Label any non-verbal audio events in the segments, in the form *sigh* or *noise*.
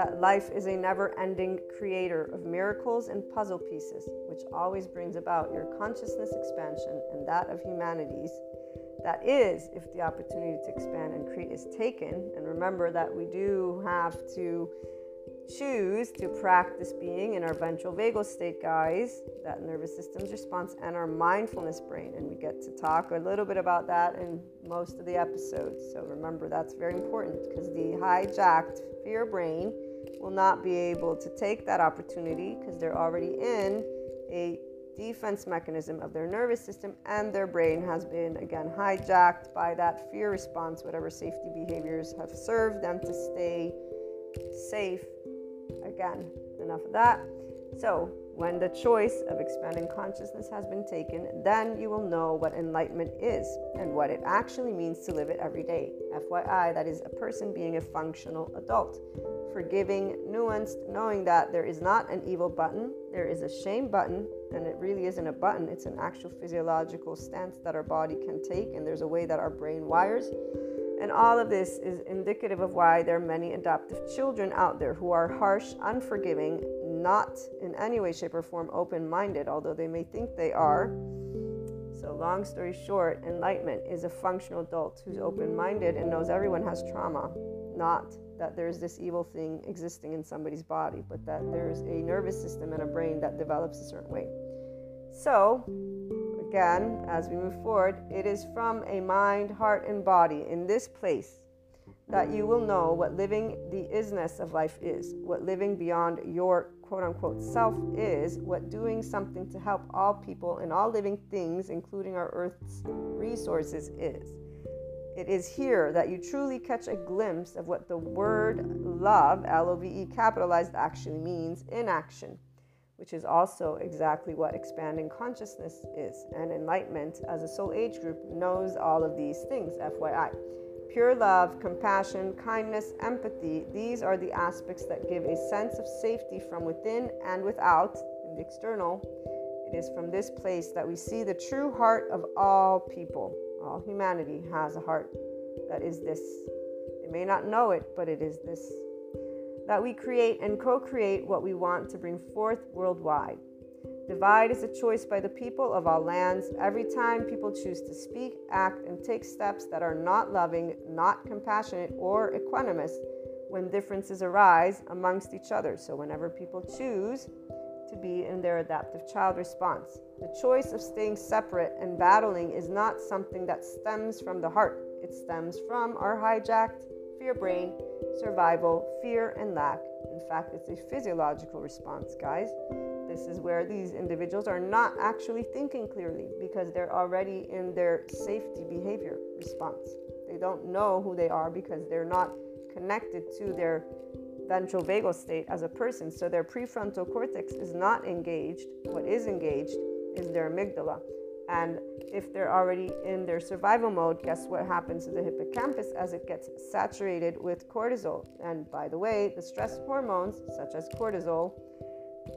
that life is a never ending creator of miracles and puzzle pieces, which always brings about your consciousness expansion and that of humanity's that is if the opportunity to expand and create is taken. And remember that we do have to choose to practice being in our ventral vagal state, guys, that nervous system's response, and our mindfulness brain. And we get to talk a little bit about that in most of the episodes. So remember, that's very important because the hijacked fear brain will not be able to take that opportunity because they're already in a defense mechanism of their nervous system and their brain has been again hijacked by that fear response whatever safety behaviors have served them to stay safe. Again enough of that. So when the choice of expanding consciousness has been taken, then you will know what enlightenment is and what it actually means to live it every day. FYI, that is a person being a functional adult. Forgiving, nuanced, knowing that there is not an evil button, there is a shame button, and it really isn't a button, it's an actual physiological stance that our body can take, and there's a way that our brain wires. And all of this is indicative of why there are many adoptive children out there who are harsh, unforgiving, not in any way, shape, or form open minded, although they may think they are. So, long story short, enlightenment is a functional adult who's open minded and knows everyone has trauma, not that there's this evil thing existing in somebody's body, but that there's a nervous system and a brain that develops a certain way. So, again, as we move forward, it is from a mind, heart, and body in this place that you will know what living the isness of life is, what living beyond your quote unquote self is, what doing something to help all people and all living things, including our Earth's resources, is. It is here that you truly catch a glimpse of what the word love, L O V E capitalized, actually means in action, which is also exactly what expanding consciousness is. And enlightenment, as a soul age group, knows all of these things, FYI. Pure love, compassion, kindness, empathy, these are the aspects that give a sense of safety from within and without, in the external. It is from this place that we see the true heart of all people. All humanity has a heart that is this. They may not know it, but it is this. That we create and co create what we want to bring forth worldwide. Divide is a choice by the people of all lands. Every time people choose to speak, act, and take steps that are not loving, not compassionate, or equanimous when differences arise amongst each other. So, whenever people choose to be in their adaptive child response, the choice of staying separate and battling is not something that stems from the heart, it stems from our hijacked fear brain, survival, fear, and lack. In fact, it's a physiological response, guys. This is where these individuals are not actually thinking clearly because they're already in their safety behavior response. They don't know who they are because they're not connected to their ventral vagal state as a person. So their prefrontal cortex is not engaged. What is engaged is their amygdala. And if they're already in their survival mode, guess what happens to the hippocampus as it gets saturated with cortisol? And by the way, the stress hormones, such as cortisol,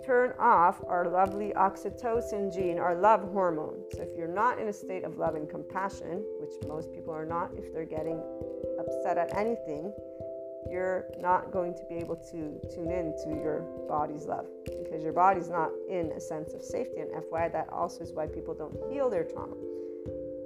turn off our lovely oxytocin gene, our love hormone. So if you're not in a state of love and compassion, which most people are not if they're getting upset at anything, you're not going to be able to tune in to your body's love because your body's not in a sense of safety. And FYI, that also is why people don't heal their trauma.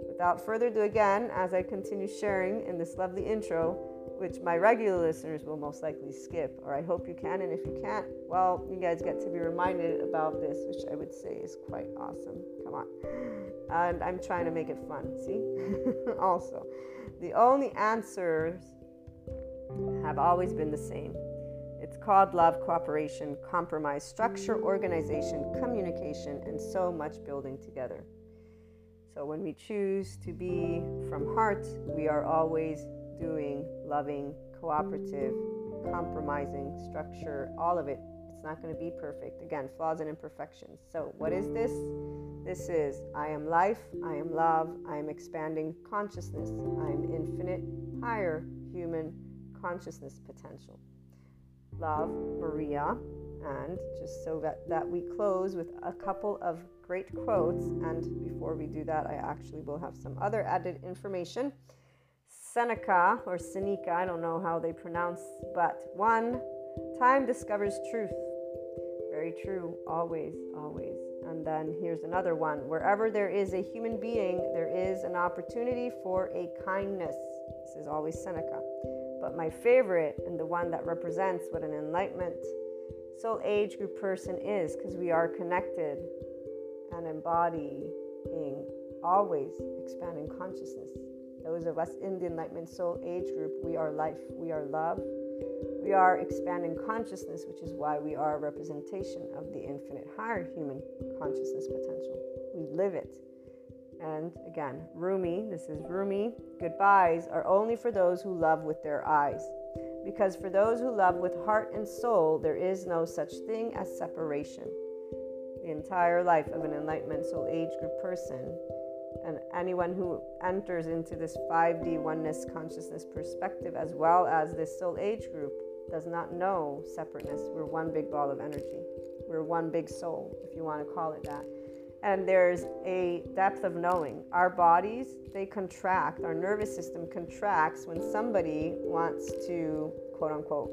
Without further ado, again, as I continue sharing in this lovely intro, which my regular listeners will most likely skip, or I hope you can. And if you can't, well, you guys get to be reminded about this, which I would say is quite awesome. Come on. And I'm trying to make it fun, see? *laughs* also, the only answers have always been the same. It's called love, cooperation, compromise, structure, organization, communication, and so much building together. So when we choose to be from heart, we are always doing, loving, cooperative, compromising, structure, all of it. It's not going to be perfect. Again, flaws and imperfections. So, what is this? This is I am life, I am love, I am expanding consciousness, I am infinite, higher human consciousness potential. Love, Maria. And just so that, that we close with a couple of great quotes. And before we do that, I actually will have some other added information. Seneca or Seneca, I don't know how they pronounce, but one, time discovers truth. Very true, always, always. And then here's another one wherever there is a human being, there is an opportunity for a kindness. This is always Seneca. But my favorite and the one that represents what an enlightenment soul age group person is, because we are connected and embodying always expanding consciousness those of us in the Enlightenment Soul Age group, we are life, we are love, we are expanding consciousness, which is why we are a representation of the infinite higher human consciousness potential. We live it. And again, Rumi, this is Rumi, goodbyes are only for those who love with their eyes. Because for those who love with heart and soul, there is no such thing as separation. The entire life of an Enlightenment Soul Age group person and anyone who enters into this 5D oneness consciousness perspective, as well as this soul age group, does not know separateness. We're one big ball of energy. We're one big soul, if you want to call it that. And there's a depth of knowing. Our bodies, they contract, our nervous system contracts when somebody wants to, quote unquote,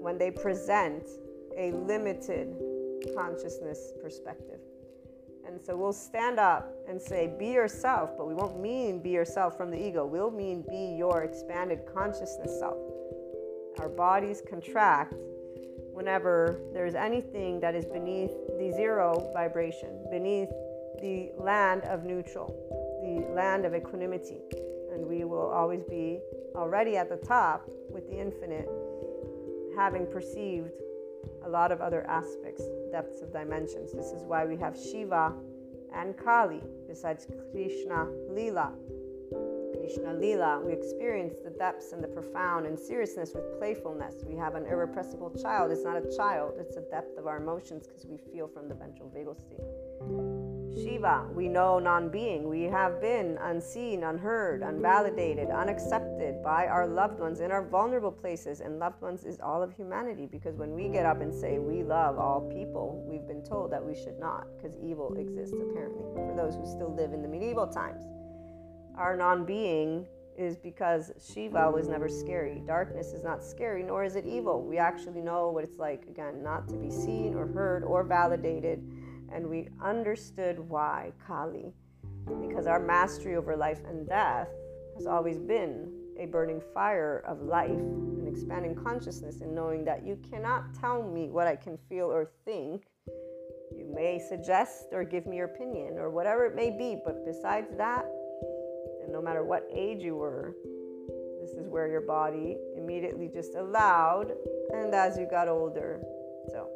when they present a limited consciousness perspective. And so we'll stand up and say, be yourself, but we won't mean be yourself from the ego. We'll mean be your expanded consciousness self. Our bodies contract whenever there's anything that is beneath the zero vibration, beneath the land of neutral, the land of equanimity. And we will always be already at the top with the infinite, having perceived a lot of other aspects, depths of dimensions. This is why we have Shiva and Kali besides Krishna Lila. Krishna Lila, we experience the depths and the profound and seriousness with playfulness. We have an irrepressible child. It's not a child, it's the depth of our emotions because we feel from the ventral vagal state. Shiva, we know non being. We have been unseen, unheard, unvalidated, unaccepted by our loved ones in our vulnerable places. And loved ones is all of humanity because when we get up and say we love all people, we've been told that we should not because evil exists apparently for those who still live in the medieval times. Our non being is because Shiva was never scary. Darkness is not scary, nor is it evil. We actually know what it's like, again, not to be seen or heard or validated and we understood why Kali, because our mastery over life and death has always been a burning fire of life, and expanding consciousness, and knowing that you cannot tell me what I can feel or think. You may suggest or give me your opinion or whatever it may be, but besides that, and no matter what age you were, this is where your body immediately just allowed, and as you got older. So,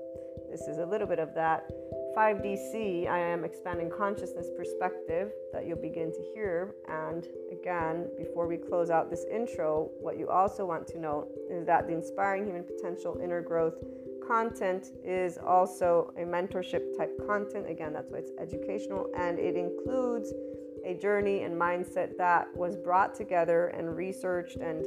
this is a little bit of that 5DC, I am expanding consciousness perspective that you'll begin to hear. And again, before we close out this intro, what you also want to note is that the Inspiring Human Potential Inner Growth content is also a mentorship type content. Again, that's why it's educational and it includes a journey and mindset that was brought together and researched and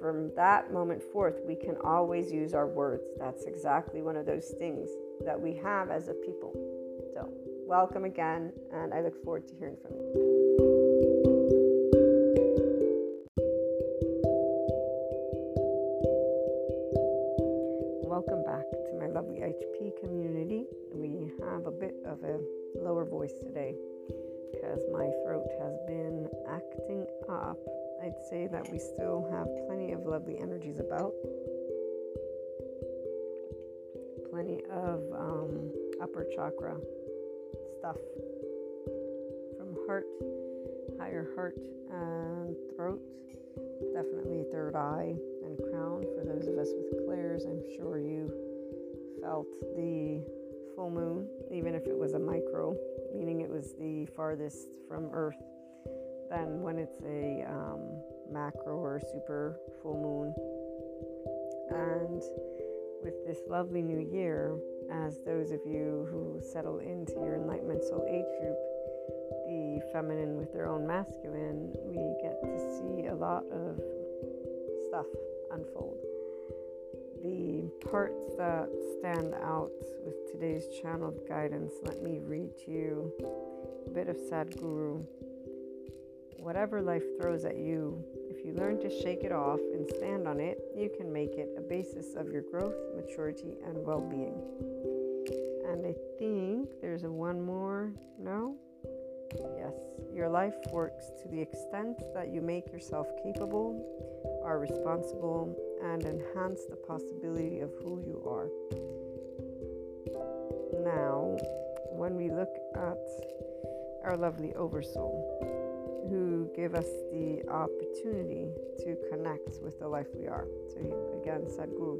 from that moment forth, we can always use our words. That's exactly one of those things that we have as a people. So, welcome again, and I look forward to hearing from you. Welcome back to my lovely HP community. We have a bit of a lower voice today because my throat has been acting up. I'd say that we still have plenty of lovely energies about, plenty of um, upper chakra stuff from heart, higher heart and throat, definitely third eye and crown. For those of us with clairs, I'm sure you felt the full moon, even if it was a micro, meaning it was the farthest from Earth, than when it's a um, macro or super full moon. And with this lovely new year, as those of you who settle into your Enlightenment Soul Age group, the feminine with their own masculine, we get to see a lot of stuff unfold. The parts that stand out with today's channeled guidance, let me read to you a bit of Sadhguru. Whatever life throws at you, if you learn to shake it off and stand on it, you can make it a basis of your growth, maturity, and well being. And I think there's a one more. No? Yes. Your life works to the extent that you make yourself capable, are responsible, and enhance the possibility of who you are. Now, when we look at our lovely Oversoul, who give us the opportunity to connect with the life we are. So, again, Sadhguru,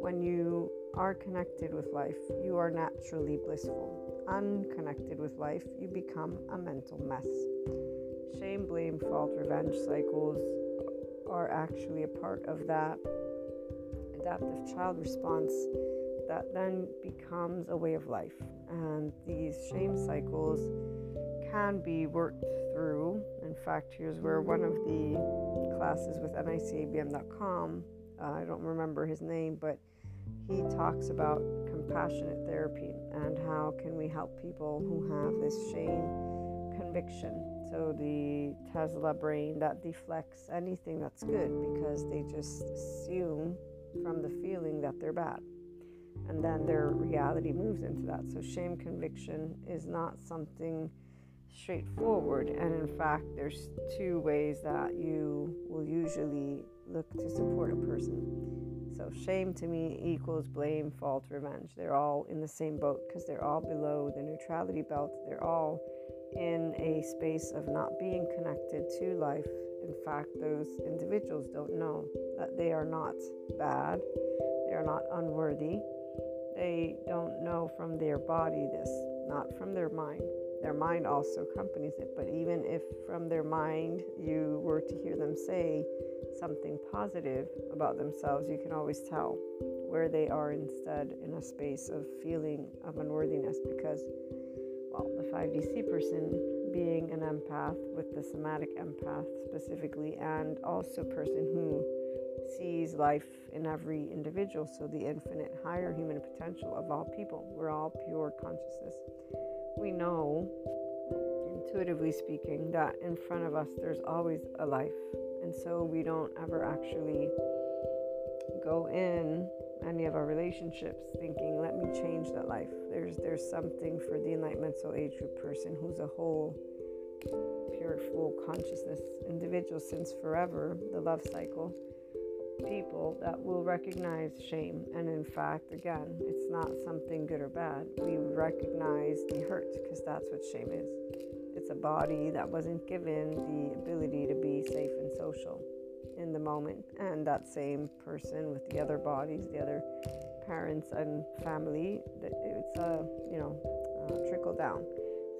when you are connected with life, you are naturally blissful. Unconnected with life, you become a mental mess. Shame, blame, fault, revenge cycles are actually a part of that adaptive child response that then becomes a way of life. And these shame cycles can be worked through. In fact, here's where one of the classes with NICABM.com, uh, I don't remember his name, but he talks about compassionate therapy and how can we help people who have this shame conviction. So the Tesla brain that deflects anything that's good because they just assume from the feeling that they're bad. And then their reality moves into that. So shame conviction is not something straightforward. And in fact, there's two ways that you will usually look to support a person. So, shame to me equals blame, fault, revenge. They're all in the same boat because they're all below the neutrality belt. They're all in a space of not being connected to life. In fact, those individuals don't know that they are not bad, they are not unworthy. They don't know from their body this, not from their mind their mind also accompanies it. But even if from their mind you were to hear them say something positive about themselves, you can always tell where they are instead in a space of feeling of unworthiness because, well, the 5DC person being an empath with the somatic empath specifically, and also person who sees life in every individual, so the infinite higher human potential of all people. We're all pure consciousness we know, intuitively speaking, that in front of us there's always a life. And so we don't ever actually go in any of our relationships thinking, let me change that life. There's there's something for the enlightenment soul age group person who's a whole pure full consciousness individual since forever, the love cycle people that will recognize shame. And in fact, again, it's not something good or bad. We recognize the hurt because that's what shame is. It's a body that wasn't given the ability to be safe and social in the moment. And that same person with the other bodies, the other parents and family, it's a, you know, trickle down.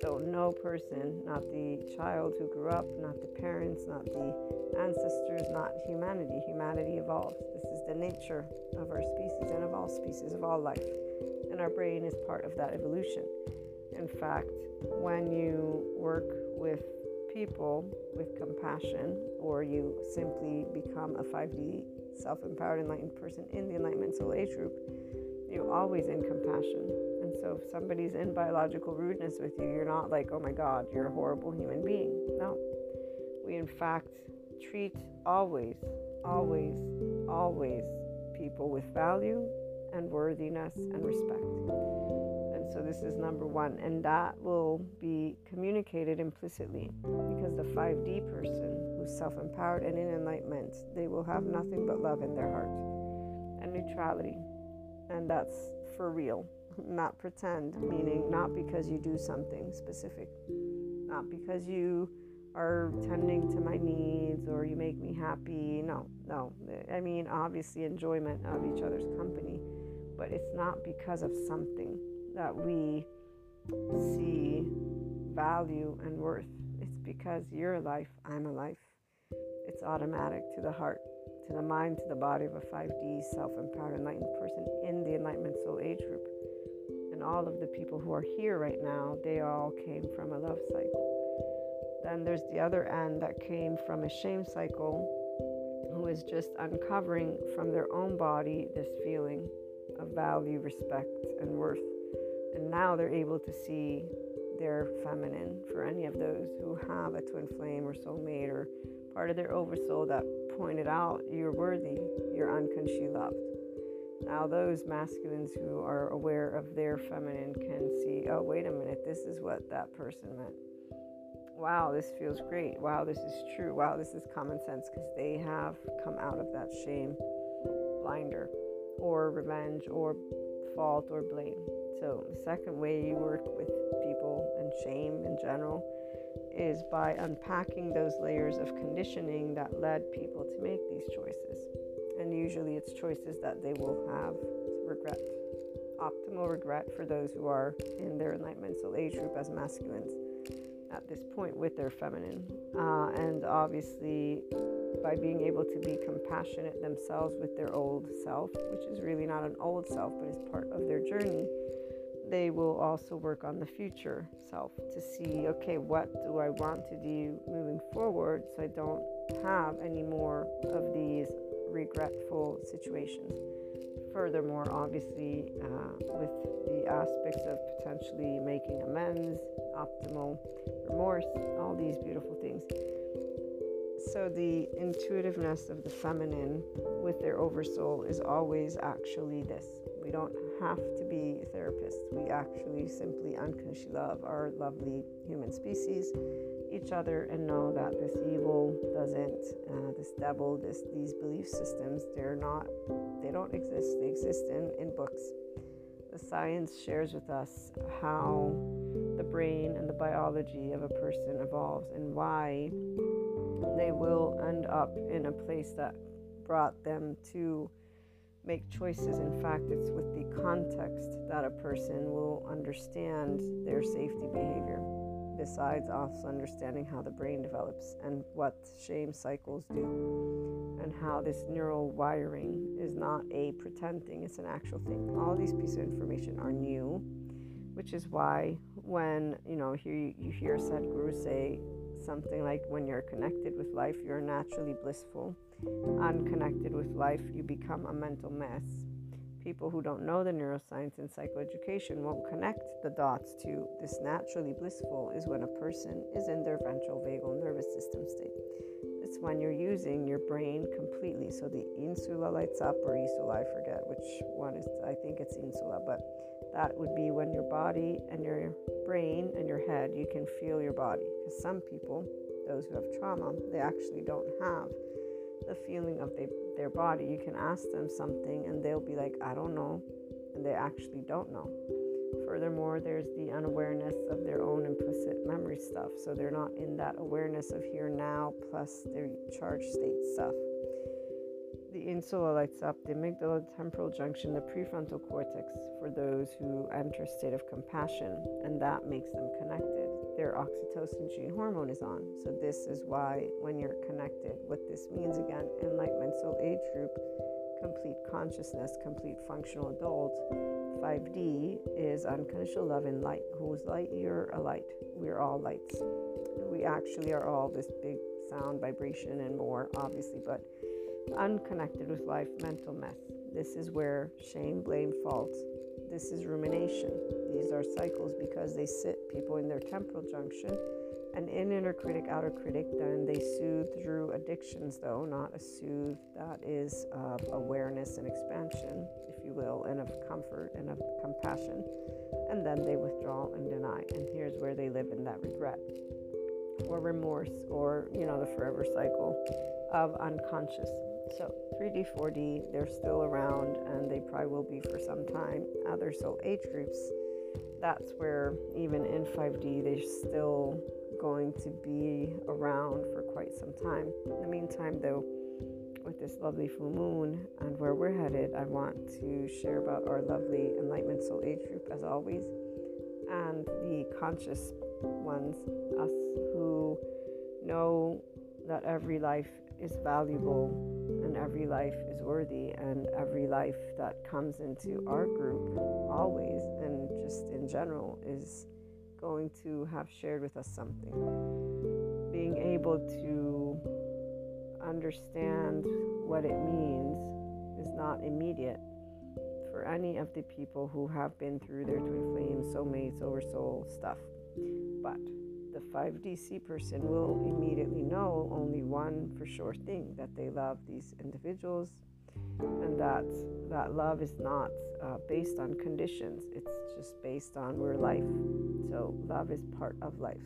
So, no person, not the child who grew up, not the parents, not the ancestors, not humanity. Humanity evolves. This is the nature of our species and of all species, of all life. And our brain is part of that evolution. In fact, when you work with people with compassion, or you simply become a 5D self empowered enlightened person in the Enlightenment Soul Age group, you're always in compassion and so if somebody's in biological rudeness with you, you're not like, oh my God, you're a horrible human being. No. We, in fact, treat always, always, always people with value and worthiness and respect. And so this is number one. And that will be communicated implicitly because the 5D person who's self empowered and in enlightenment, they will have nothing but love in their heart and neutrality. And that's for real, not pretend, meaning not because you do something specific, not because you are tending to my needs or you make me happy. No, no. I mean, obviously, enjoyment of each other's company, but it's not because of something that we see value and worth. It's because you're alive, I'm alive. It's automatic to the heart, to the mind, to the body of a 5D self empowered enlightened person in the Enlightenment Soul Age group. And all of the people who are here right now, they all came from a love cycle. Then there's the other end that came from a shame cycle, who is just uncovering from their own body this feeling of value, respect, and worth. And now they're able to see their feminine for any of those who have a twin flame or soulmate or part of their oversoul that pointed out you're worthy, you're unconsciously loved. Now, those masculines who are aware of their feminine can see, oh, wait a minute, this is what that person meant wow, this feels great. Wow, this is true. Wow, this is common sense because they have come out of that shame blinder or revenge or fault or blame. So, the second way you work with people and shame in general is by unpacking those layers of conditioning that led people to make these choices. And usually it's choices that they will have regret. Optimal regret for those who are in their enlightenment soul age group as masculines at this point with their feminine. Uh, and obviously, by being able to be compassionate themselves with their old self, which is really not an old self, but is part of their journey, they will also work on the future self to see okay, what do I want to do moving forward so I don't have any more of these regretful situations. Furthermore, obviously, uh, with the aspects of potentially making amends, optimal remorse, all these beautiful things. So, the intuitiveness of the feminine with their oversoul is always actually this. We don't have to be therapists. We actually simply unconsciously love our lovely human species, each other, and know that this evil doesn't, uh, this devil, this these belief systems, they're not, they don't exist. They exist in, in books. The science shares with us how the brain and the biology of a person evolves and why they will end up in a place that brought them to make choices. In fact, it's with the context that a person will understand their safety behavior, besides also understanding how the brain develops and what shame cycles do, and how this neural wiring is not a pretend thing, it's an actual thing. All these pieces of information are new which is why when you know here you hear Sadhguru say something like when you're connected with life you're naturally blissful. Unconnected with life you become a mental mess. People who don't know the neuroscience and psychoeducation won't connect the dots to this naturally blissful is when a person is in their ventral vagal nervous system state it's when you're using your brain completely so the insula lights up or isula i forget which one is i think it's insula but that would be when your body and your brain and your head, you can feel your body. Because some people, those who have trauma, they actually don't have the feeling of their body. You can ask them something and they'll be like, I don't know. And they actually don't know. Furthermore, there's the unawareness of their own implicit memory stuff. So they're not in that awareness of here now plus their charged state stuff the insula lights up the amygdala, temporal junction, the prefrontal cortex for those who enter a state of compassion, and that makes them connected. Their oxytocin gene hormone is on. So, this is why when you're connected, what this means again, enlightenment soul age group, complete consciousness, complete functional adult, 5D is unconditional love and light. Who's light? You're a light. We're all lights. We actually are all this big sound, vibration, and more, obviously, but unconnected with life mental mess. This is where shame, blame, fault. This is rumination. These are cycles because they sit people in their temporal junction in inner critic, outer critic. Then they soothe through addictions, though, not a soothe that is awareness and expansion, if you will, and of comfort and of compassion. And then they withdraw and deny. And here's where they live in that regret or remorse or, you know, the forever cycle of unconscious. So 3D, 4D, they're still around and they probably will be for some time. Other soul age groups, that's where even in 5D, they're still going to be around for quite some time. In the meantime, though, with this lovely full moon and where we're headed, I want to share about our lovely Enlightenment Soul Age group as always and the conscious ones, us who know that every life is valuable and every life is worthy and every life that comes into our group always and just in general is going to have shared with us something. Being able to understand what it means is not immediate for any of the people who have been through their twin flame soulmates oversoul stuff. But the 5DC person will immediately know only one for sure thing that they love these individuals and that that love is not uh, based on conditions. It's just based on we're life so love is part of life.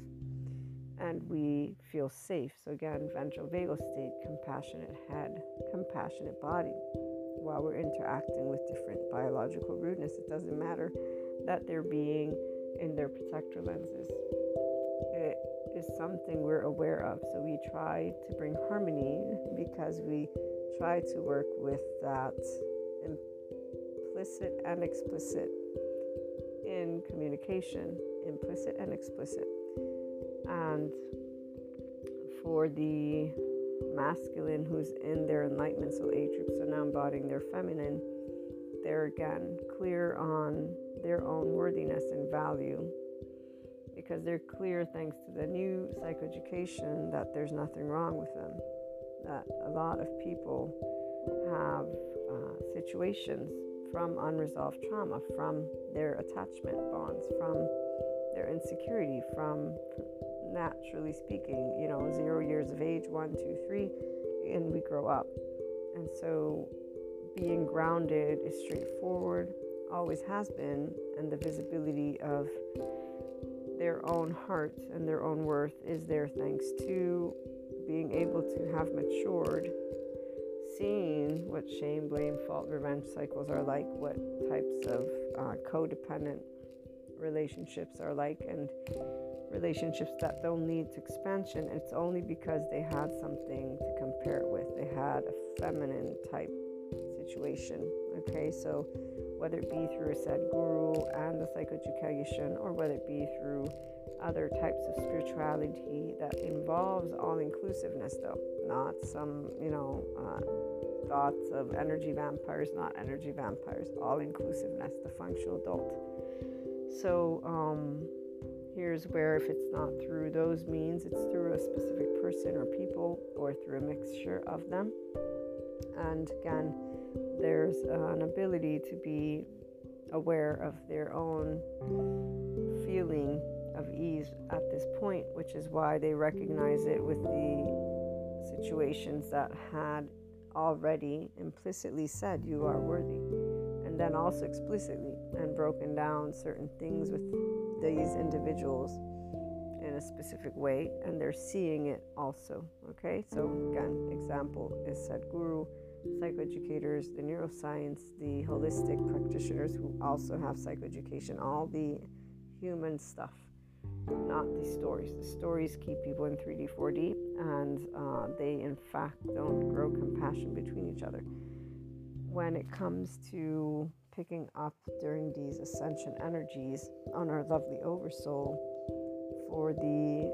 And we feel safe. So again ventral vagal state compassionate head compassionate body. While we're interacting with different biological rudeness it doesn't matter that they're being in their protector lenses it is something we're aware of. So we try to bring harmony because we try to work with that implicit and explicit in communication, implicit and explicit. And for the masculine who's in their enlightenment, so age group, so now embodying their feminine, they're again clear on their own worthiness and value because they're clear thanks to the new psychoeducation that there's nothing wrong with them. That a lot of people have uh, situations from unresolved trauma, from their attachment bonds, from their insecurity, from naturally speaking, you know, zero years of age, one, two, three, and we grow up. And so being grounded is straightforward, always has been, and the visibility of their own heart and their own worth is there thanks to being able to have matured, seeing what shame, blame, fault, revenge cycles are like, what types of uh, codependent relationships are like, and relationships that don't need to expansion. It's only because they had something to compare it with. They had a feminine type situation. Okay, so whether it be through a Sadhguru and the psychoeducation, or whether it be through other types of spirituality that involves all inclusiveness, though, not some, you know, uh, thoughts of energy vampires, not energy vampires, all inclusiveness, the functional adult. So, um, here's where if it's not through those means, it's through a specific person or people, or through a mixture of them. And again, there's an ability to be aware of their own feeling of ease at this point, which is why they recognize it with the situations that had already implicitly said you are worthy, and then also explicitly and broken down certain things with these individuals in a specific way, and they're seeing it also. Okay, so again, example is Sadhguru psychoeducators, the neuroscience, the holistic practitioners who also have psychoeducation, all the human stuff, not the stories. The stories keep people in 3D, 4D, and uh, they, in fact, don't grow compassion between each other. When it comes to picking up during these ascension energies on our lovely oversoul, for the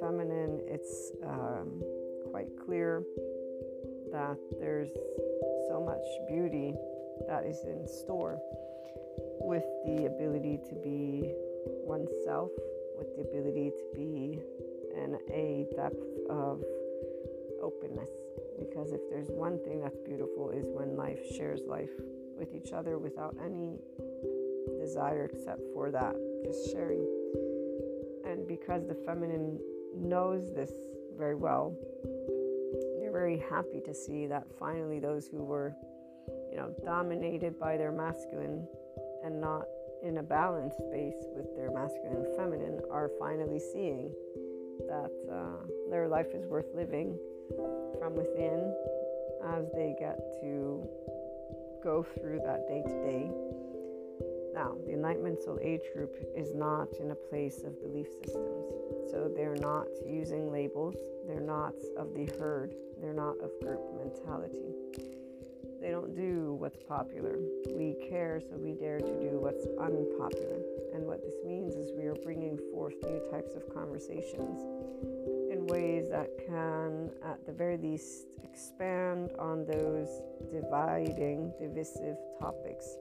feminine, it's um, quite clear that there's so much beauty that is in store with the ability to be oneself, with the ability to be in a depth of openness. Because if there's one thing that's beautiful is when life shares life with each other without any desire except for that, just sharing. And because the feminine knows this very well, very happy to see that finally those who were, you know, dominated by their masculine and not in a balanced space with their masculine and feminine are finally seeing that uh, their life is worth living from within as they get to go through that day to day. Now, the Enlightenment Soul Age group is not in a place of belief systems. So they're not using labels, they're not of the herd, they're not of group mentality. They don't do what's popular. We care, so we dare to do what's unpopular. And what this means is we are bringing forth new types of conversations in ways that can, at the very least, expand on those dividing, divisive topics.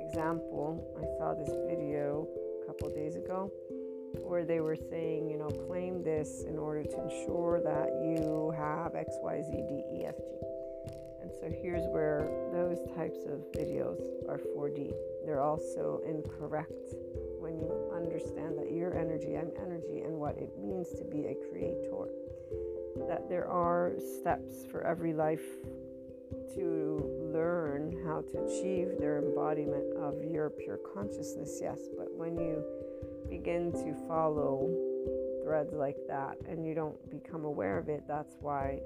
Example, I saw this video a couple days ago where they were saying, you know, claim this in order to ensure that you have X, Y, Z, D, E, F, G. And so here's where those types of videos are 4D. They're also incorrect when you understand that your energy, I'm energy, and what it means to be a creator. That there are steps for every life to learn how to achieve their embodiment of your pure consciousness, yes. But when you begin to follow threads like that and you don't become aware of it, that's why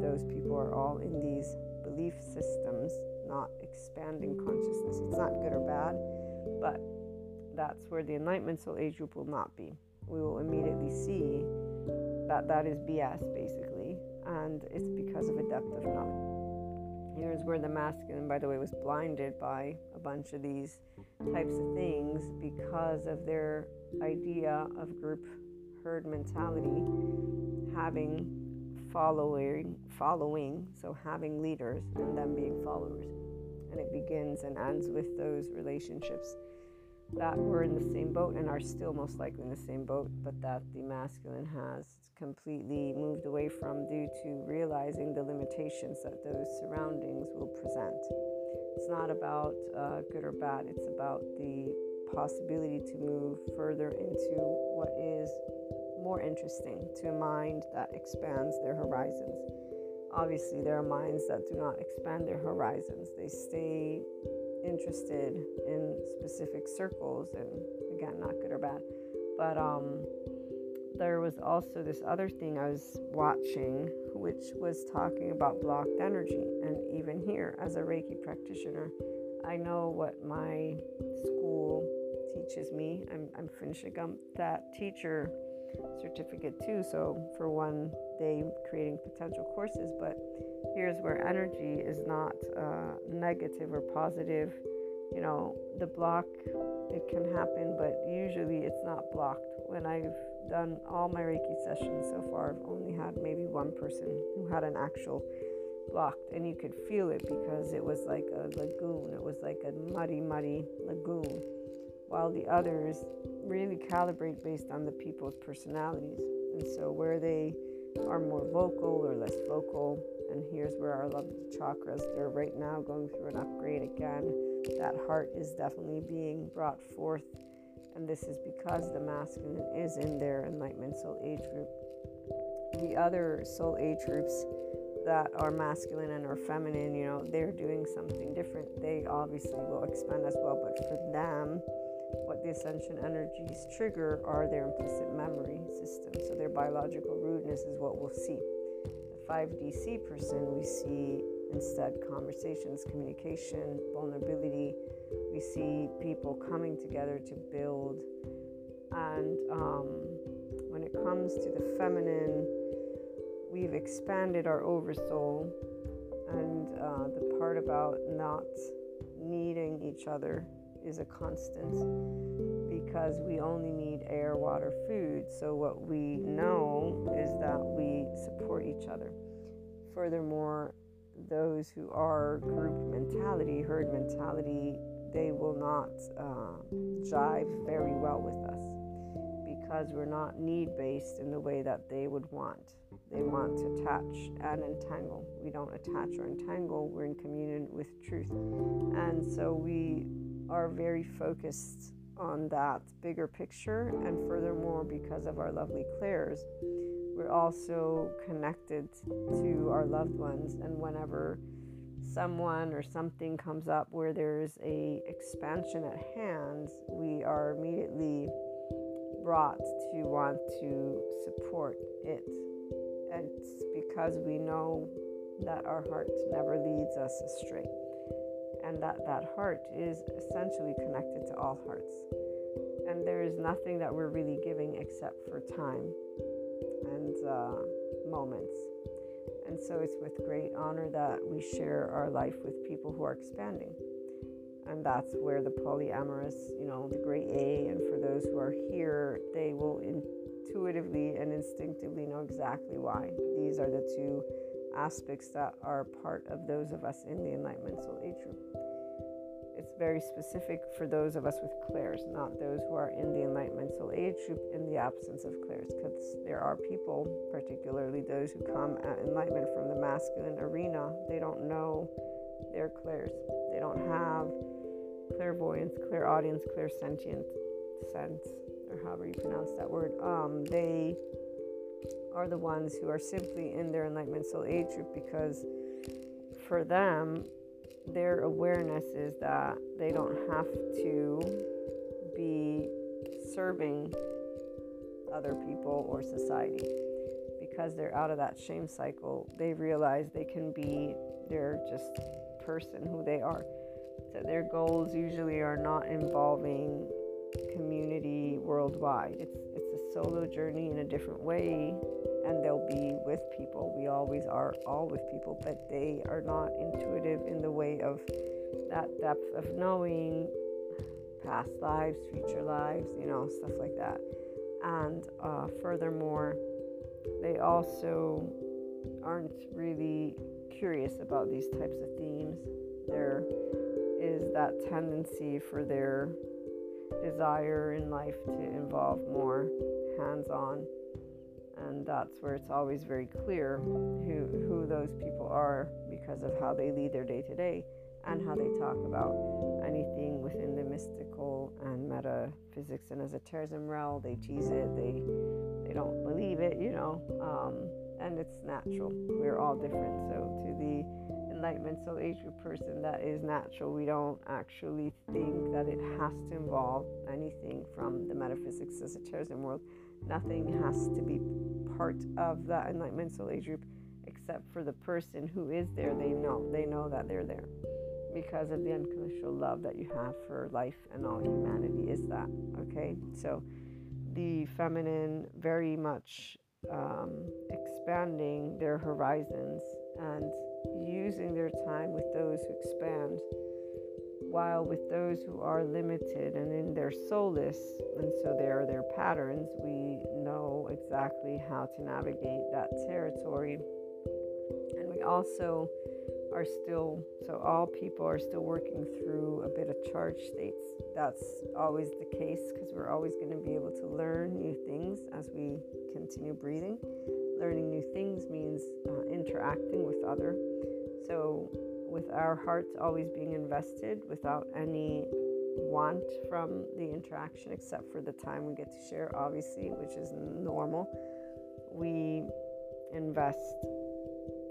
those people are all in these belief systems, not expanding consciousness. It's not good or bad, but that's where the Enlightenment Soul Age group will not be. We will immediately see that that is BS, basically, and it's because of a depth of knowledge. Here's where the masculine, by the way, was blinded by a bunch of these types of things because of their idea of group herd mentality having following, following, so having leaders and them being followers. And it begins and ends with those relationships that were in the same boat and are still most likely in the same boat, but that the masculine has completely moved away from due to realizing the limitations that those surroundings will present. It's not about uh, good or bad, it's about the possibility to move further into what is more interesting to a mind that expands their horizons. Obviously, there are minds that do not expand their horizons, they stay interested in specific circles, and again, not good or bad. But um, there was also this other thing I was watching, which was talking about blocked energy. And even here, as a Reiki practitioner, I know what my school teaches me. I'm, I'm finishing up that teacher certificate too. So for one day creating potential courses, but here's where energy is not uh, negative or positive. You know, the block it can happen, but usually it's not blocked. When I've done all my Reiki sessions so far, I've only had maybe one person who had an actual blocked, and you could feel it because it was like a lagoon. It was like a muddy, muddy lagoon while the others really calibrate based on the people's personalities. And so, where they are more vocal or less vocal, and here's where our love chakras, they're right now going through an upgrade again. That heart is definitely being brought forth, and this is because the masculine is in their enlightenment soul age group. The other soul age groups that are masculine and are feminine, you know, they're doing something different. They obviously will expand as well, but for them, what the ascension energies trigger are their implicit memory systems. So their biological rudeness is what we'll see. The 5DC person, we see instead conversations, communication, vulnerability. We see people coming together to build. And um, when it comes to the feminine, we've expanded our oversoul and uh, the part about not needing each other is a constant because we only need air, water, food. So, what we know is that we support each other. Furthermore, those who are group mentality, herd mentality, they will not uh, jive very well with us because we're not need based in the way that they would want. They want to attach and entangle. We don't attach or entangle, we're in communion with truth. And so we are very focused on that bigger picture. And furthermore, because of our lovely clairs, we're also connected to our loved ones. And whenever someone or something comes up where there's a expansion at hand, we are immediately brought to want to support it. It's because we know that our heart never leads us astray. And that that heart is essentially connected to all hearts. And there is nothing that we're really giving except for time uh, moments. And so it's with great honor that we share our life with people who are expanding. And that's where the polyamorous, you know, the great A, and for those who are here, they will intuitively and instinctively know exactly why. These are the two aspects that are part of those of us in the Enlightenment Soul Age group it's very specific for those of us with clairs, not those who are in the enlightenment soul age group in the absence of clairs. Because there are people, particularly those who come at enlightenment from the masculine arena, they don't know their clairs. They don't have clairvoyance, clairaudience, clairsentient sense, or however you pronounce that word. Um, they are the ones who are simply in their enlightenment soul age group because for them their awareness is that they don't have to be serving other people or society. Because they're out of that shame cycle they realize they can be their just person who they are. So their goals usually are not involving community worldwide. It's it's a solo journey in a different way and they'll be with people. We always are all with people, but they are not intuitive in the way of that depth of knowing past lives, future lives, you know, stuff like that. And uh, furthermore, they also aren't really curious about these types of themes. There is that tendency for their desire in life to involve more hands on and that's where it's always very clear who who those people are because of how they lead their day to day and how they talk about anything within the mystical and metaphysics and esotericism realm. They tease it. They they don't believe it. You know, um, and it's natural. We're all different. So to the enlightenment soul age group person, that is natural. We don't actually think that it has to involve anything from the metaphysics esotericism world Nothing has to be part of that enlightenment soul age group except for the person who is there. They know. They know that they're there because of the unconditional love that you have for life and all humanity is that. Okay? So the feminine very much um, expanding their horizons and using their time with those who expand while with those who are limited and in their soulless, and so there are their patterns, we know exactly how to navigate that territory. And we also are still, so all people are still working through a bit of charge states. That's always the case because we're always going to be able to learn new things as we continue breathing. Learning new things means uh, interacting with other. So with our hearts always being invested without any want from the interaction except for the time we get to share, obviously, which is normal. We invest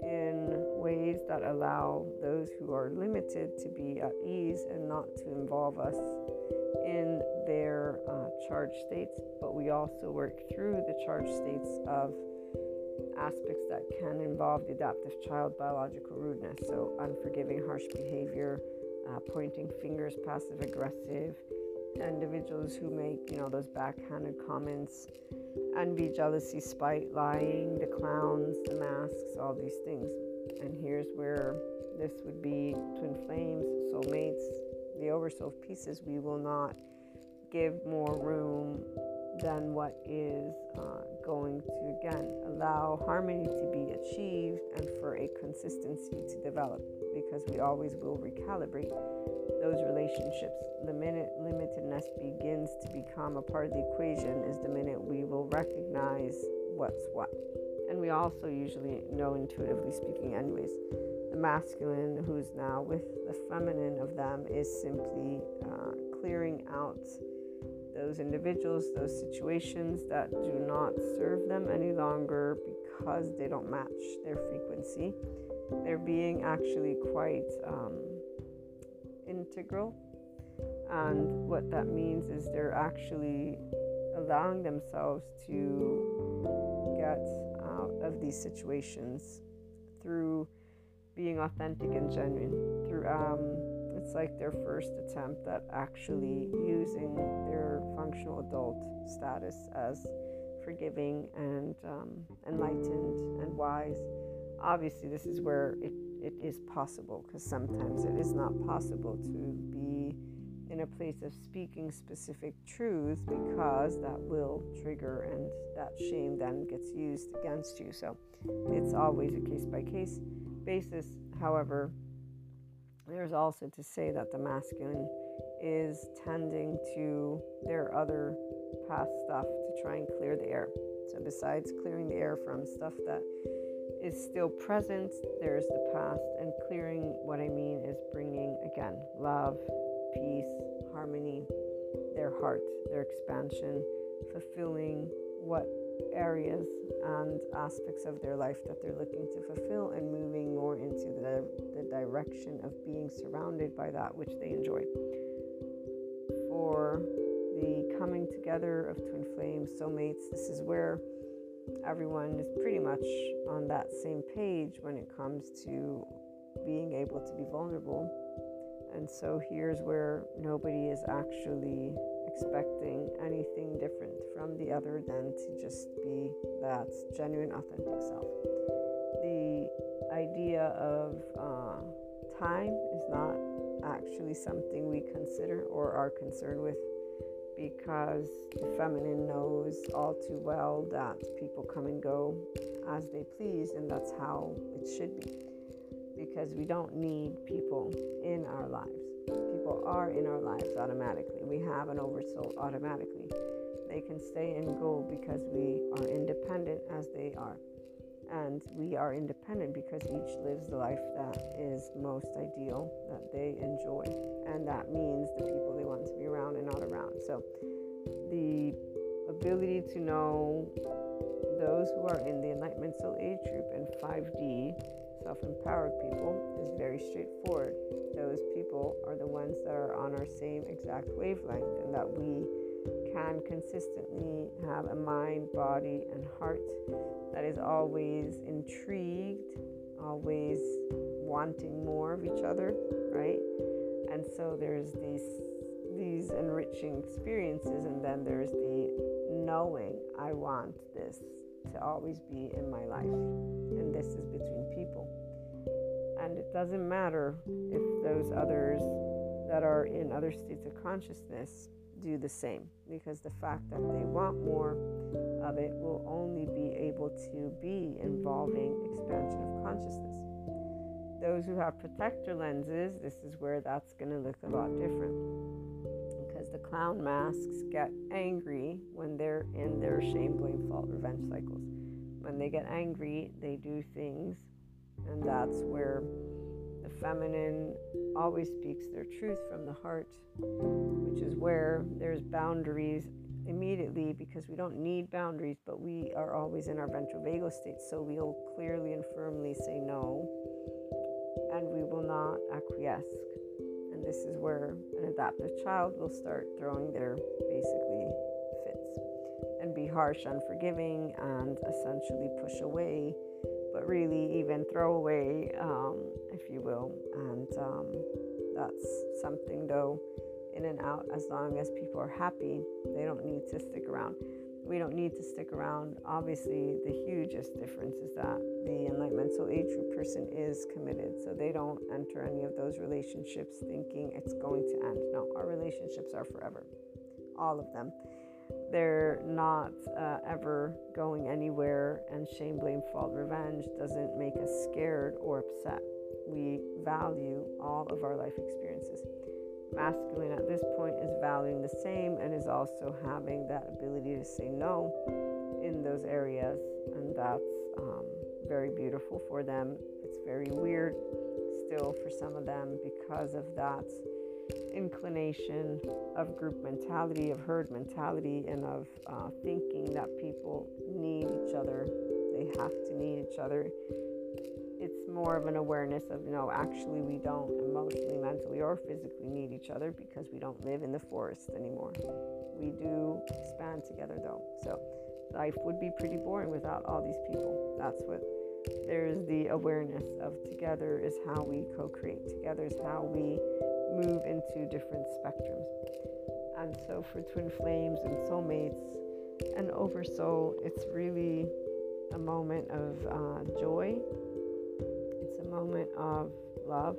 in ways that allow those who are limited to be at ease and not to involve us in their uh, charge states, but we also work through the charge states of aspects that can involve the adaptive child biological rudeness. So, unforgiving, harsh behavior, uh, pointing fingers, passive aggressive, individuals who make, you know, those backhanded comments, envy, jealousy, spite, lying, the clowns, the masks, all these things. And here's where this would be twin flames, soulmates, the oversoul pieces. We will not give more room than what is uh, going to again allow harmony to be achieved and for a consistency to develop because we always will recalibrate those relationships. The minute limitedness begins to become a part of the equation is the minute we will recognize what's what. And we also usually know intuitively speaking, anyways. The masculine, who's now with the feminine of them, is simply uh, clearing out those individuals, those situations that do not serve them any longer because they don't match their frequency. they're being actually quite um, integral. And what that means is they're actually allowing themselves to get out of these situations through being authentic and genuine. Through um, it's like their first attempt at actually using their functional adult status as forgiving and um, enlightened and wise. Obviously, this is where it, it is possible because sometimes it is not possible to be in a place of speaking specific truths because that will trigger and that shame then gets used against you. So it's always a case by case basis. However, there's also to say that the masculine is tending to their other past stuff to try and clear the air. So, besides clearing the air from stuff that is still present, there's the past, and clearing what I mean is bringing again love, peace, harmony, their heart, their expansion, fulfilling what areas and aspects of their life that they're looking to fulfill and moving more into the, the direction of being surrounded by that which they enjoy. For the coming together of twin flames, soulmates, this is where everyone is pretty much on that same page when it comes to being able to be vulnerable. And so here's where nobody is actually expecting anything different from the other than to just be that genuine, authentic self. The idea of uh, time is not actually something we consider or are concerned with because the feminine knows all too well that people come and go as they please, and that's how it should be because we don't need people in our lives people are in our lives automatically. We have an oversoul automatically. They can stay and go because we are independent as they are. And we are independent because each lives the life that is most ideal, that they enjoy. And that means the people they want to be around and not around. So the ability to know those who are in the Enlightenment Soul Age group and 5D self empowered people is very straightforward. Those people are the ones that are on our same exact wavelength and that we can consistently have a mind, body, and heart that is always intrigued, always wanting more of each other, right? And so there's these these enriching experiences and then there's the knowing I want this to always be in my life. And this is between people. And it doesn't matter if those others that are in other states of consciousness do the same, because the fact that they want more of it will only be able to be involving expansion of consciousness. Those who have protector lenses, this is where that's going to look a lot different because the clown masks get angry when they're in their shame, blame, fault, revenge cycles. When they get angry, they do things, and that's where the feminine always speaks their truth from the heart, which is where there's boundaries immediately because we don't need boundaries, but we are always in our ventral vagal state, so we'll clearly and firmly say no, and we will not acquiesce this is where an adaptive child will start throwing their basically fits and be harsh, unforgiving, and essentially push away, but really even throw away, um, if you will. And um, that's something, though, in and out, as long as people are happy, they don't need to stick around we don't need to stick around. Obviously, the hugest difference is that the enlightenment soul age group person is committed. So they don't enter any of those relationships thinking it's going to end. No, our relationships are forever. All of them. They're not uh, ever going anywhere, and shame, blame, fault, revenge doesn't make us scared or upset. We value all of our life experiences masculine at this point is valuing the same and is also having that ability to say no in those areas. And that's um, very beautiful for them. It's very weird still for some of them because of that inclination of group mentality, of herd mentality, and of uh, thinking that people need each other. They have to need each other it's more of an awareness of no, actually, we don't emotionally, mentally, or physically need each other because we don't live in the forest anymore. We do expand together though. So life would be pretty boring without all these people. That's what there's the awareness of together is how we co create, together is how we move into different spectrums. And so for twin flames and soulmates and oversoul, it's really a moment of uh, joy. Moment of love.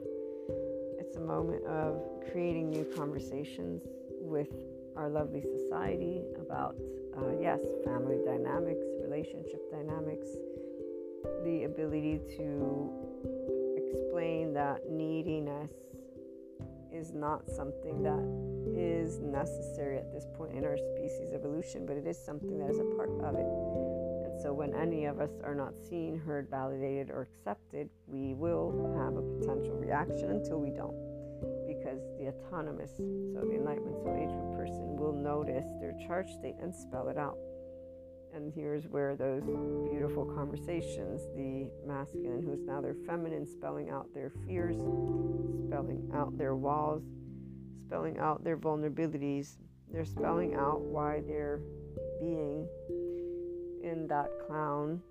It's a moment of creating new conversations with our lovely society about, uh, yes, family dynamics, relationship dynamics, the ability to explain that neediness is not something that is necessary at this point in our species evolution, but it is something that is a part of it. So, when any of us are not seen, heard, validated, or accepted, we will have a potential reaction until we don't. Because the autonomous, so the enlightenment soul age person, will notice their charge state and spell it out. And here's where those beautiful conversations, the masculine who's now their feminine, spelling out their fears, spelling out their walls, spelling out their vulnerabilities. They're spelling out why they're being in that clown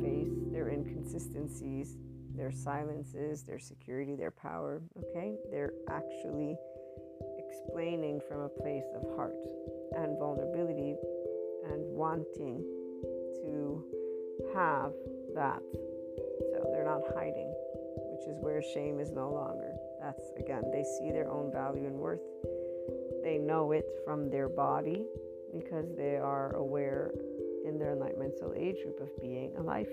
face, their inconsistencies, their silences, their security, their power. Okay? They're actually explaining from a place of heart and vulnerability and wanting to have that. So they're not hiding, which is where shame is no longer. That's again, they see their own value and worth. They know it from their body because they are aware in their enlightenment soul age group of being a life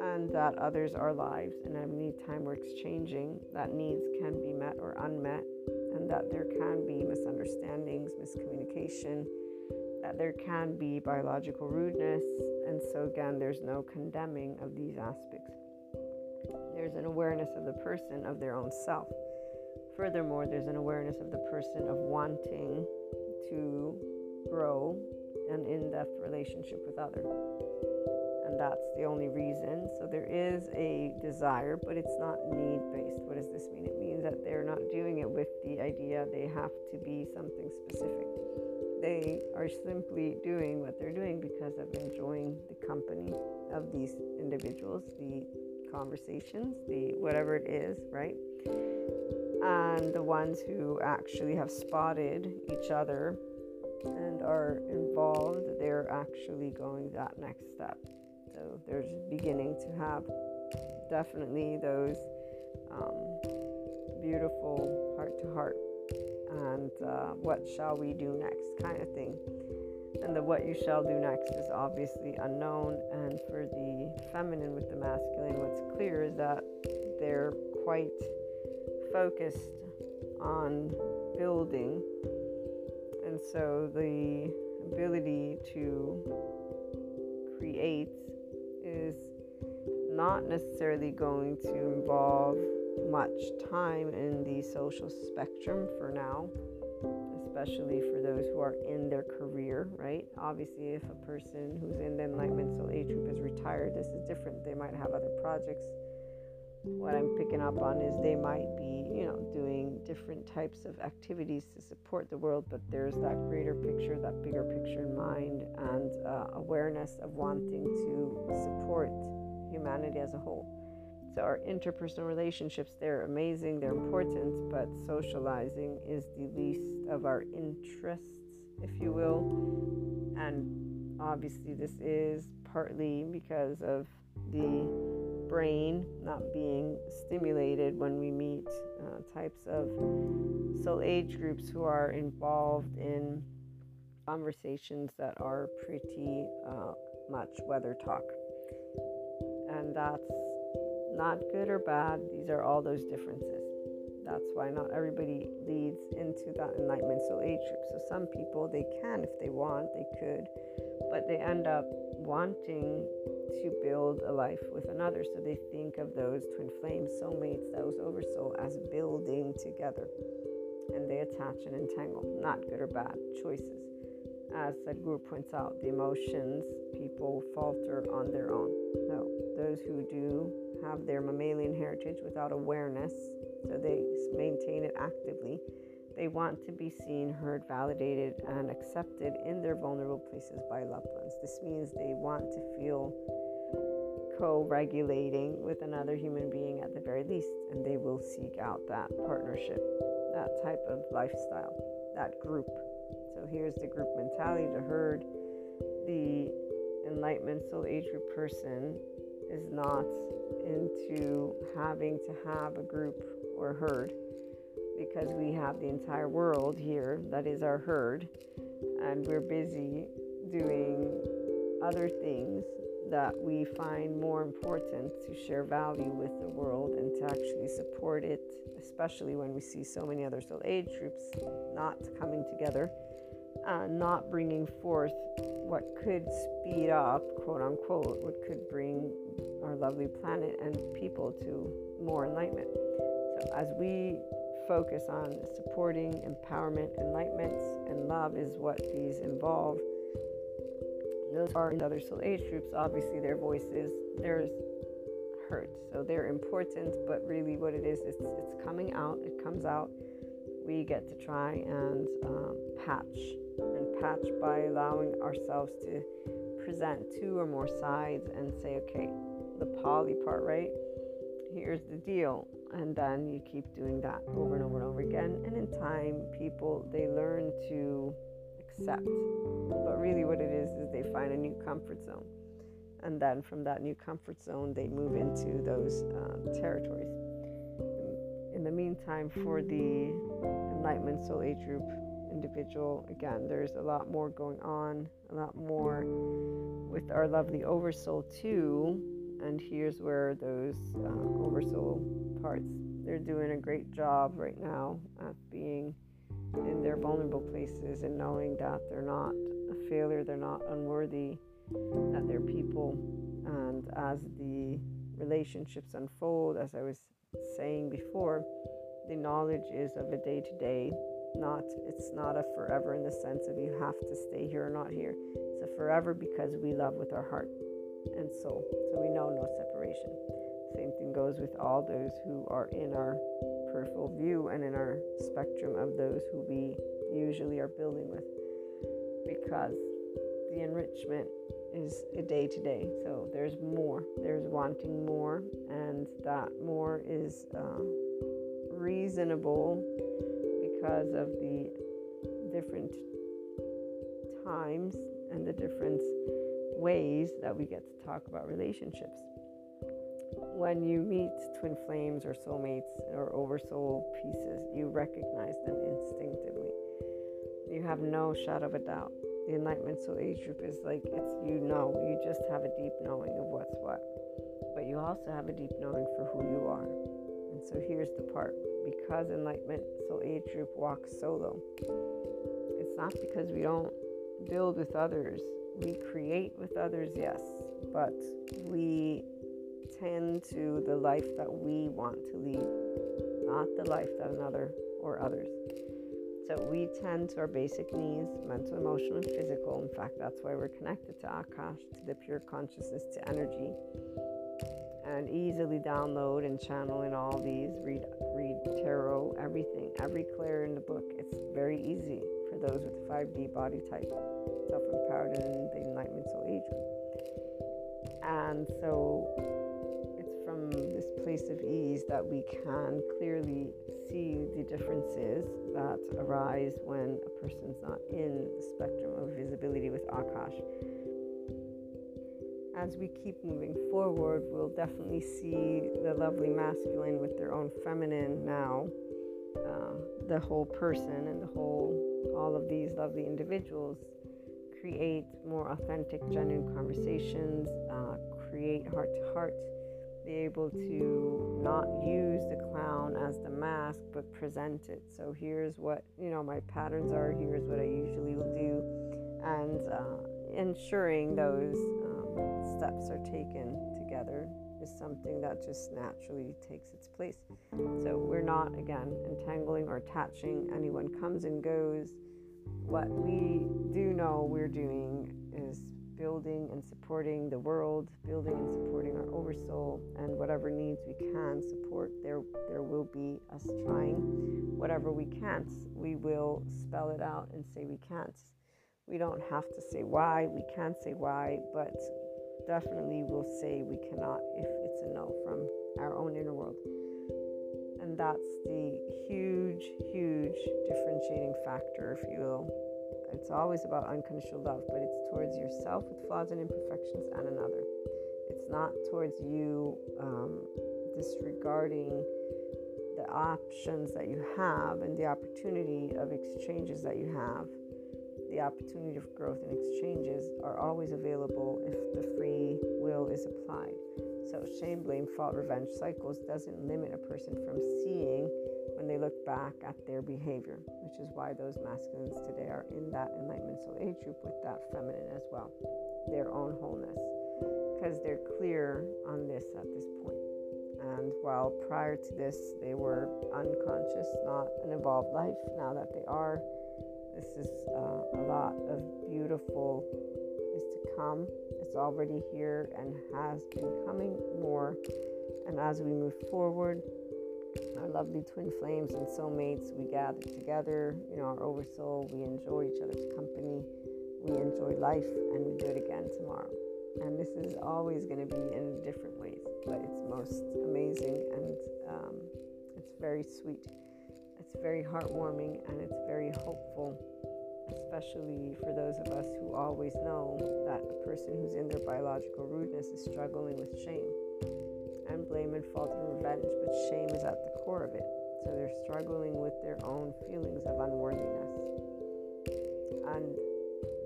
and that others are lives and at any time we're exchanging that needs can be met or unmet and that there can be misunderstandings miscommunication that there can be biological rudeness, and so again, there's no condemning of these aspects. There's an awareness of the person of their own self. Furthermore, there's an awareness of the person of wanting to grow an in depth relationship with others. And that's the only reason. So there is a desire, but it's not need based. What does this mean? It means that they're not doing it with the idea they have to be something specific they are simply doing what they're doing because of enjoying the company of these individuals, the conversations, the whatever it is, right? And the ones who actually have spotted each other and are involved, they're actually going that next step. So there's beginning to have definitely those um, beautiful heart to heart and uh, what shall we do next kind of thing. And the what you shall do next is obviously unknown. And for the feminine with the masculine, what's clear is that they're quite focused on building. And so the ability to create is not necessarily going to involve much time in the social spectrum for now, especially for those who are in their career, right? Obviously, if a person who's in the enlightenment soul age group is retired, this is different. They might have other projects. What I'm picking up on is they might be, you know, doing different types of activities to support the world, but there's that greater picture, that bigger picture in mind, and uh, awareness of wanting to support humanity as a whole. So our interpersonal relationships, they're amazing, they're important, but socializing is the least of our interests, if you will. And obviously, this is partly because of the brain not being stimulated when we meet uh, types of soul age groups who are involved in conversations that are pretty uh, much weather talk. And that's not good or bad. These are all those differences. That's why not everybody leads into that enlightenment soul age group. So some people they can if they want, they could, but they end up wanting to build a life with another. So they think of those twin flames, soulmates, those oversoul as building together. And they attach and entangle. Not good or bad choices. as Sadhguru points out, the emotions people falter on their own. No, those who do have their mammalian heritage without awareness, so they maintain it actively, they want to be seen, heard, validated, and accepted in their vulnerable places by loved ones. This means they want to feel co regulating with another human being at the very least, and they will seek out that partnership, that type of lifestyle, that group. So here's the group mentality, the herd. The enlightenment soul age group person is not into having to have a group or herd because we have the entire world here that is our herd and we're busy doing other things that we find more important to share value with the world and to actually support it, especially when we see so many other soul age groups not coming together, not bringing forth what could speed up, quote unquote, what could bring our lovely planet and people to more enlightenment. So, as we focus on supporting empowerment, enlightenment, and love is what these involve. Those are in other soul age groups. Obviously, their voices there's hurt, so they're important. But really, what it is, it's it's coming out. It comes out. We get to try and um, patch and patch by allowing ourselves to present two or more sides and say, okay, the poly part, right? Here's the deal and then you keep doing that over and over and over again. And in time people they learn to accept. But really what it is is they find a new comfort zone. And then from that new comfort zone they move into those uh, territories. In the meantime for the enlightenment soul age group individual again there's a lot more going on a lot more with our lovely oversoul too and here's where those uh, oversoul parts they're doing a great job right now at being in their vulnerable places and knowing that they're not a failure they're not unworthy that they're people. And as the relationships unfold as i was saying before the knowledge is of a day to day not it's not a forever in the sense of you have to stay here or not here. It's a forever because we love with our heart and soul. So we know no separation. Same thing goes with all those who are in our peripheral view and in our spectrum of those who we usually are building with. Because the enrichment is a day to day. So there's more. There's wanting more, and that more is uh, reasonable because of the different times and the different ways that we get to talk about relationships. When you meet twin flames or soulmates or oversoul pieces, you recognize them instinctively. You have no shadow of a doubt. The Enlightenment Soul Age group is like it's you know, you just have a deep knowing of what's what. But you also have a deep knowing for who you are. And so here's the part because Enlightenment Soul Age group walks solo, it's not because we don't build with others we create with others, yes, but we tend to the life that we want to lead, not the life that another or others. So we tend to our basic needs, mental, emotional, and physical. In fact, that's why we're connected to Akash, to the pure consciousness, to energy, and easily download and channel in all these. Read, read tarot, everything, every clair in the book. It's very easy for those with the 5D body type self empowered in the Enlightenment Soul Age group. And so it's from this place of ease that we can clearly see the differences that arise when a person's not in the spectrum of visibility with Akash. As we keep moving forward, we'll definitely see the lovely masculine with their own feminine now. Uh, the whole person and the whole, all of these lovely individuals create more authentic, genuine conversations, uh, create heart to heart, be able to not use the clown as the mask, but present it. So here's what you know my patterns are. Here's what I usually will do, and uh, ensuring those um, steps are taken is something that just naturally takes its place. So we're not again entangling or attaching. Anyone comes and goes what we do know we're doing is building and supporting the world, building and supporting our oversoul, and whatever needs we can support. There, there will be us trying. Whatever we can't, we will spell it out and say we can't. We don't have to say why. We can't say why, but definitely we'll say we cannot if it's a no from our own inner world. And that's the huge, huge differentiating factor, if you will, it's always about unconditional love, but it's towards yourself with flaws and imperfections and another. It's not towards you um, disregarding the options that you have and the opportunity of exchanges that you have. The opportunity of growth and exchanges are always available if the free will is applied. So, shame, blame, fault, revenge cycles doesn't limit a person from seeing when they look back at their behavior, which is why those masculines today are in that enlightenment soul age group with that feminine as well, their own wholeness, because they're clear on this at this point. And while prior to this they were unconscious, not an evolved life, now that they are, this is uh, a lot of beautiful is to come. It's already here and has been coming more. And as we move forward, our lovely twin flames and soulmates. We gather together, you know, our oversoul. We enjoy each other's company. We enjoy life, and we do it again tomorrow. And this is always going to be in different ways, but it's most amazing and um, it's very sweet. It's very heartwarming and it's very hopeful, especially for those of us who always know that a person who's in their biological rudeness is struggling with shame and blame and fault and revenge, but shame is at the core of it. So they're struggling with their own feelings of unworthiness. And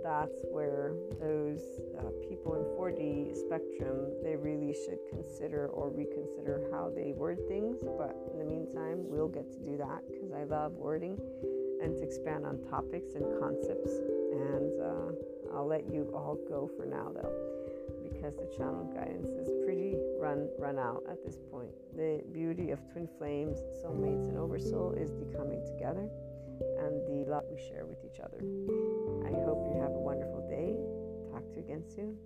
that's where those uh, people in 4D spectrum, they really should consider or reconsider how they word things. But in the meantime, we'll get to do that because I love wording and to expand on topics and concepts. And uh, I'll let you all go for now, though because the channel guidance is pretty run run out at this point. The beauty of twin flames, soulmates, and oversoul is the coming together and the love we share with each other. I hope you have a wonderful day. Talk to you again soon.